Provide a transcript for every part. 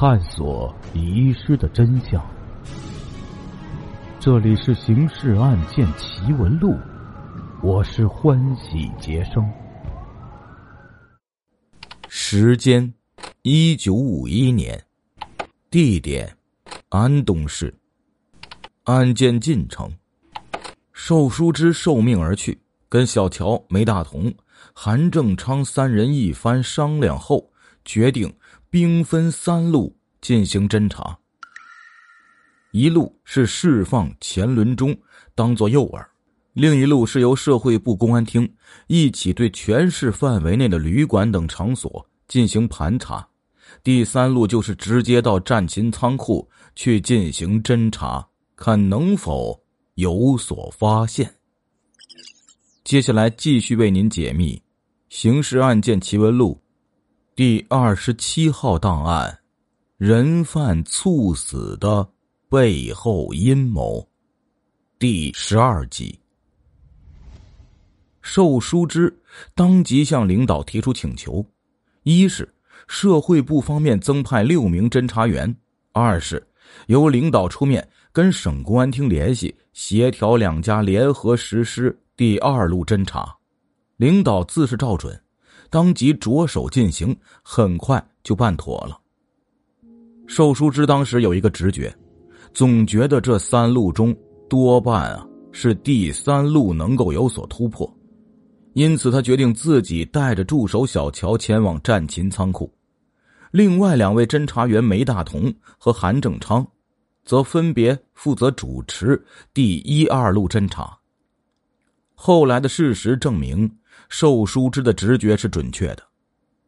探索遗失的真相。这里是《刑事案件奇闻录》，我是欢喜杰生。时间：一九五一年，地点：安东市。案件进程：寿书之受命而去，跟小乔、梅大同、韩正昌三人一番商量后，决定。兵分三路进行侦查。一路是释放钱伦忠，当做诱饵；另一路是由社会部公安厅一起对全市范围内的旅馆等场所进行盘查；第三路就是直接到战勤仓库去进行侦查，看能否有所发现。接下来继续为您解密《刑事案件奇闻录》。第二十七号档案：人犯猝死的背后阴谋。第十二集，寿书之当即向领导提出请求：一是社会部方面增派六名侦查员；二是由领导出面跟省公安厅联系，协调两家联合实施第二路侦查。领导自是照准。当即着手进行，很快就办妥了。寿书之当时有一个直觉，总觉得这三路中多半啊是第三路能够有所突破，因此他决定自己带着助手小乔前往战勤仓库，另外两位侦查员梅大同和韩正昌，则分别负责主持第一二路侦查。后来的事实证明。寿书之的直觉是准确的，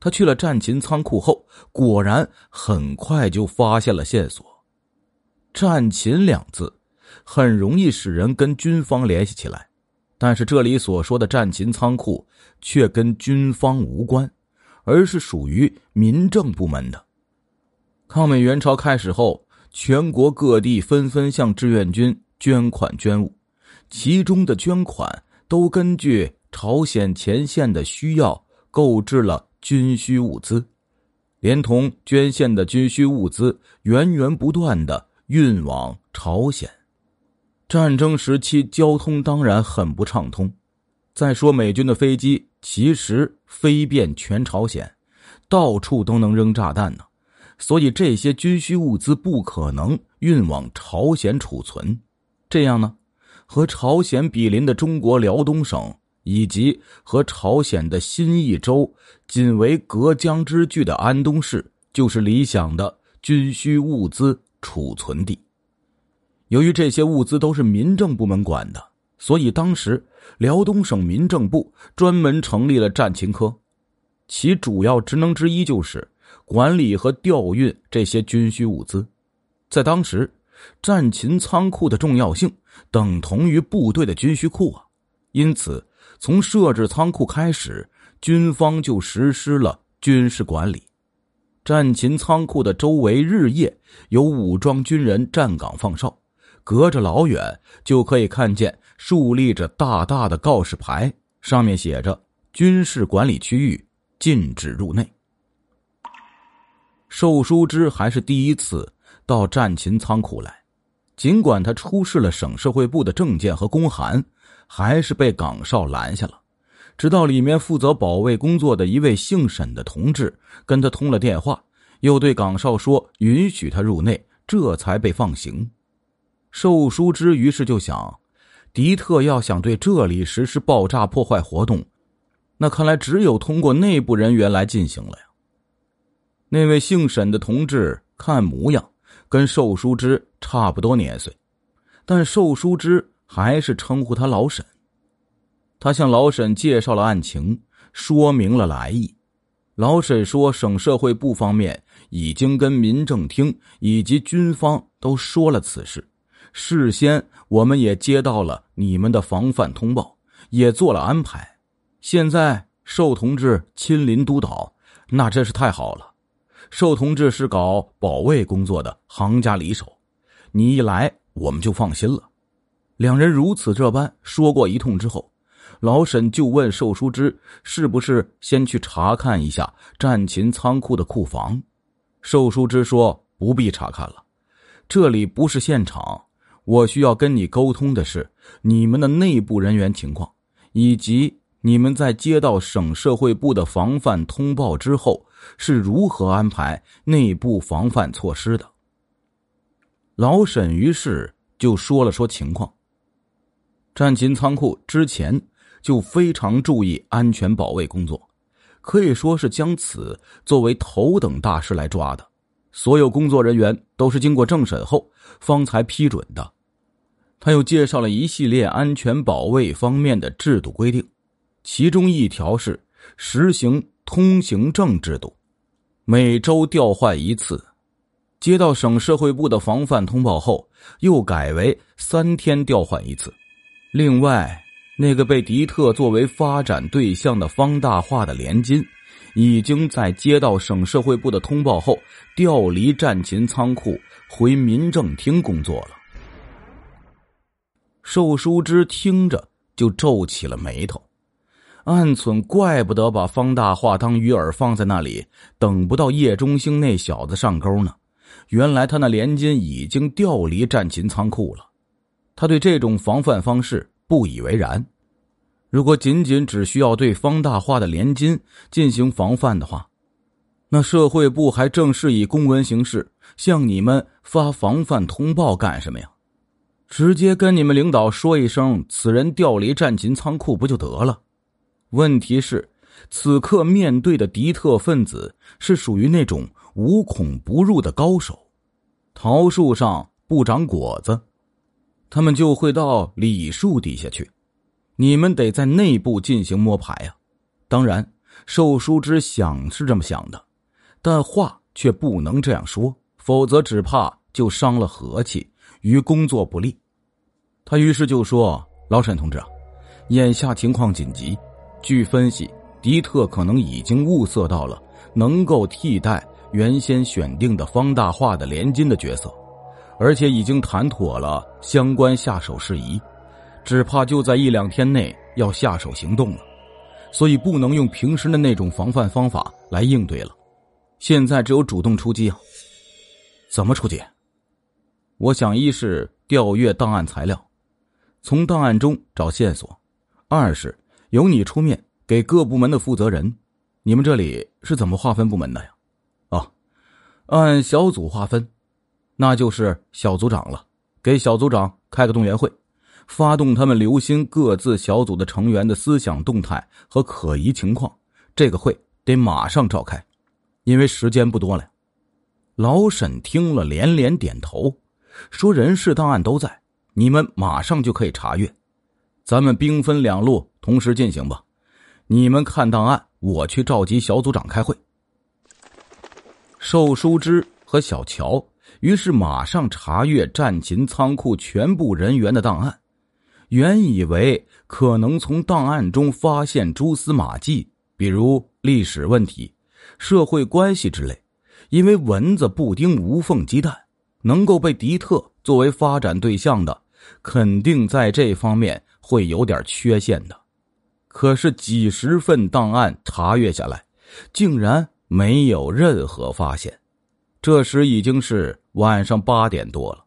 他去了战勤仓库后，果然很快就发现了线索。战勤两字很容易使人跟军方联系起来，但是这里所说的战勤仓库却跟军方无关，而是属于民政部门的。抗美援朝开始后，全国各地纷纷向志愿军捐款捐物，其中的捐款都根据。朝鲜前线的需要购置了军需物资，连同捐献的军需物资源源不断的运往朝鲜。战争时期交通当然很不畅通，再说美军的飞机其实飞遍全朝鲜，到处都能扔炸弹呢，所以这些军需物资不可能运往朝鲜储存。这样呢，和朝鲜比邻的中国辽东省。以及和朝鲜的新义州仅为隔江之距的安东市，就是理想的军需物资储存地。由于这些物资都是民政部门管的，所以当时辽东省民政部专门成立了战勤科，其主要职能之一就是管理和调运这些军需物资。在当时，战勤仓库的重要性等同于部队的军需库啊，因此。从设置仓库开始，军方就实施了军事管理。战勤仓库的周围日夜有武装军人站岗放哨，隔着老远就可以看见竖立着大大的告示牌，上面写着“军事管理区域，禁止入内”。寿书之还是第一次到战勤仓库来，尽管他出示了省社会部的证件和公函。还是被岗哨拦下了，直到里面负责保卫工作的一位姓沈的同志跟他通了电话，又对岗哨说允许他入内，这才被放行。寿书之于是就想，迪特要想对这里实施爆炸破坏活动，那看来只有通过内部人员来进行了呀。那位姓沈的同志看模样跟寿书之差不多年岁，但寿书之。还是称呼他老沈。他向老沈介绍了案情，说明了来意。老沈说，省社会部方面已经跟民政厅以及军方都说了此事，事先我们也接到了你们的防范通报，也做了安排。现在寿同志亲临督导，那真是太好了。寿同志是搞保卫工作的行家里手，你一来我们就放心了。两人如此这般说过一通之后，老沈就问寿书之：“是不是先去查看一下战勤仓库的库房？”寿书之说：“不必查看了，这里不是现场。我需要跟你沟通的是你们的内部人员情况，以及你们在接到省社会部的防范通报之后是如何安排内部防范措施的。”老沈于是就说了说情况。战勤仓库之前就非常注意安全保卫工作，可以说是将此作为头等大事来抓的。所有工作人员都是经过政审后方才批准的。他又介绍了一系列安全保卫方面的制度规定，其中一条是实行通行证制度，每周调换一次。接到省社会部的防范通报后，又改为三天调换一次。另外，那个被迪特作为发展对象的方大化的连金，已经在接到省社会部的通报后，调离战勤仓库回民政厅工作了。寿书之听着就皱起了眉头，暗忖：怪不得把方大化当鱼饵放在那里，等不到叶中兴那小子上钩呢。原来他那连金已经调离战秦仓库了，他对这种防范方式不以为然。如果仅仅只需要对方大化的连金进行防范的话，那社会部还正式以公文形式向你们发防范通报干什么呀？直接跟你们领导说一声，此人调离战秦仓库不就得了？问题是，此刻面对的敌特分子是属于那种。无孔不入的高手，桃树上不长果子，他们就会到李树底下去。你们得在内部进行摸排啊！当然，寿书之想是这么想的，但话却不能这样说，否则只怕就伤了和气，于工作不利。他于是就说：“老沈同志啊，眼下情况紧急，据分析，迪特可能已经物色到了能够替代。”原先选定的方大化的连金的角色，而且已经谈妥了相关下手事宜，只怕就在一两天内要下手行动了，所以不能用平时的那种防范方法来应对了。现在只有主动出击啊！怎么出击？我想，一是调阅档案材料，从档案中找线索；二是由你出面给各部门的负责人。你们这里是怎么划分部门的呀？哦按小组划分，那就是小组长了。给小组长开个动员会，发动他们留心各自小组的成员的思想动态和可疑情况。这个会得马上召开，因为时间不多了。老沈听了连连点头，说：“人事档案都在，你们马上就可以查阅。咱们兵分两路，同时进行吧。你们看档案，我去召集小组长开会。”寿书之和小乔于是马上查阅战秦仓库全部人员的档案，原以为可能从档案中发现蛛丝马迹，比如历史问题、社会关系之类，因为蚊子不叮无缝鸡蛋，能够被敌特作为发展对象的，肯定在这方面会有点缺陷的。可是几十份档案查阅下来，竟然。没有任何发现，这时已经是晚上八点多了。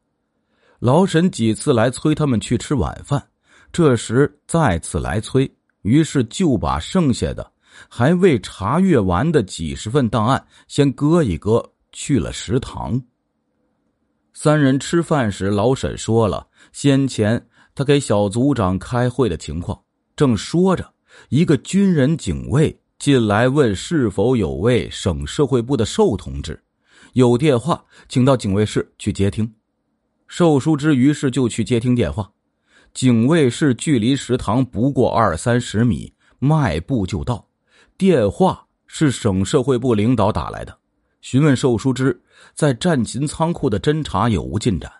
老沈几次来催他们去吃晚饭，这时再次来催，于是就把剩下的还未查阅完的几十份档案先搁一搁，去了食堂。三人吃饭时，老沈说了先前他给小组长开会的情况，正说着，一个军人警卫。进来问是否有位省社会部的寿同志，有电话，请到警卫室去接听。寿书之于是就去接听电话，警卫室距离食堂不过二三十米，迈步就到。电话是省社会部领导打来的，询问寿书之在战勤仓库的侦查有无进展。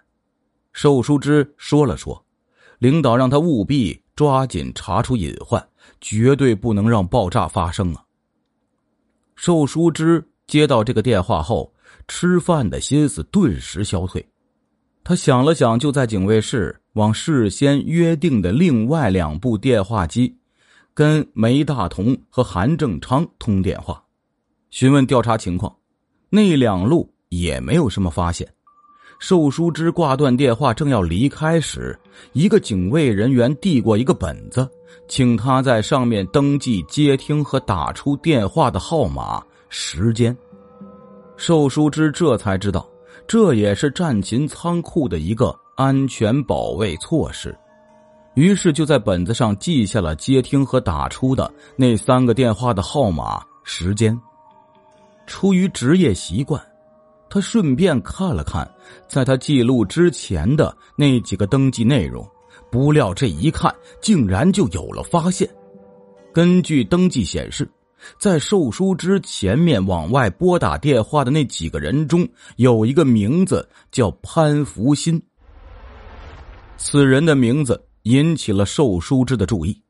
寿书之说了说，领导让他务必抓紧查出隐患。绝对不能让爆炸发生啊！寿书之接到这个电话后，吃饭的心思顿时消退。他想了想，就在警卫室往事先约定的另外两部电话机，跟梅大同和韩正昌通电话，询问调查情况。那两路也没有什么发现。寿书之挂断电话，正要离开时，一个警卫人员递过一个本子，请他在上面登记接听和打出电话的号码、时间。寿书之这才知道，这也是战勤仓库的一个安全保卫措施，于是就在本子上记下了接听和打出的那三个电话的号码、时间。出于职业习惯。他顺便看了看，在他记录之前的那几个登记内容，不料这一看，竟然就有了发现。根据登记显示，在寿书之前面往外拨打电话的那几个人中，有一个名字叫潘福新。此人的名字引起了寿书之的注意。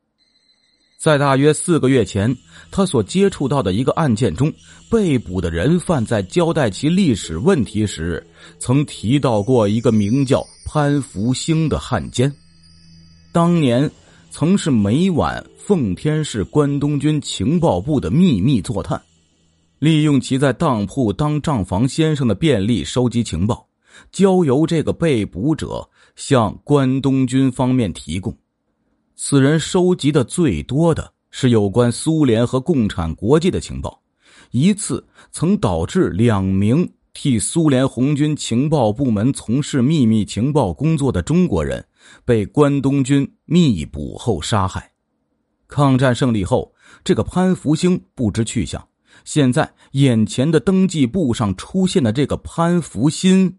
在大约四个月前，他所接触到的一个案件中，被捕的人犯在交代其历史问题时，曾提到过一个名叫潘福兴的汉奸。当年曾是每晚奉天市关东军情报部的秘密坐探，利用其在当铺当账房先生的便利收集情报，交由这个被捕者向关东军方面提供。此人收集的最多的是有关苏联和共产国际的情报，一次曾导致两名替苏联红军情报部门从事秘密情报工作的中国人被关东军密捕后杀害。抗战胜利后，这个潘福兴不知去向。现在眼前的登记簿上出现的这个潘福新，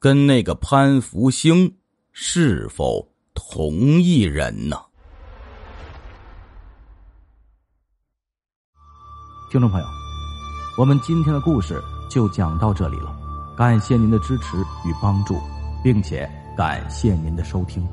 跟那个潘福兴是否同一人呢？听众朋友，我们今天的故事就讲到这里了，感谢您的支持与帮助，并且感谢您的收听。